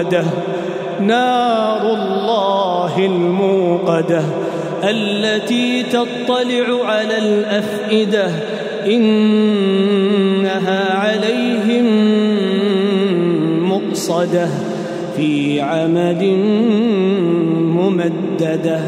الموقدة. نار الله الموقدة التي تطلع على الأفئدة. إنها عليهم مؤصدة في عمد ممددة.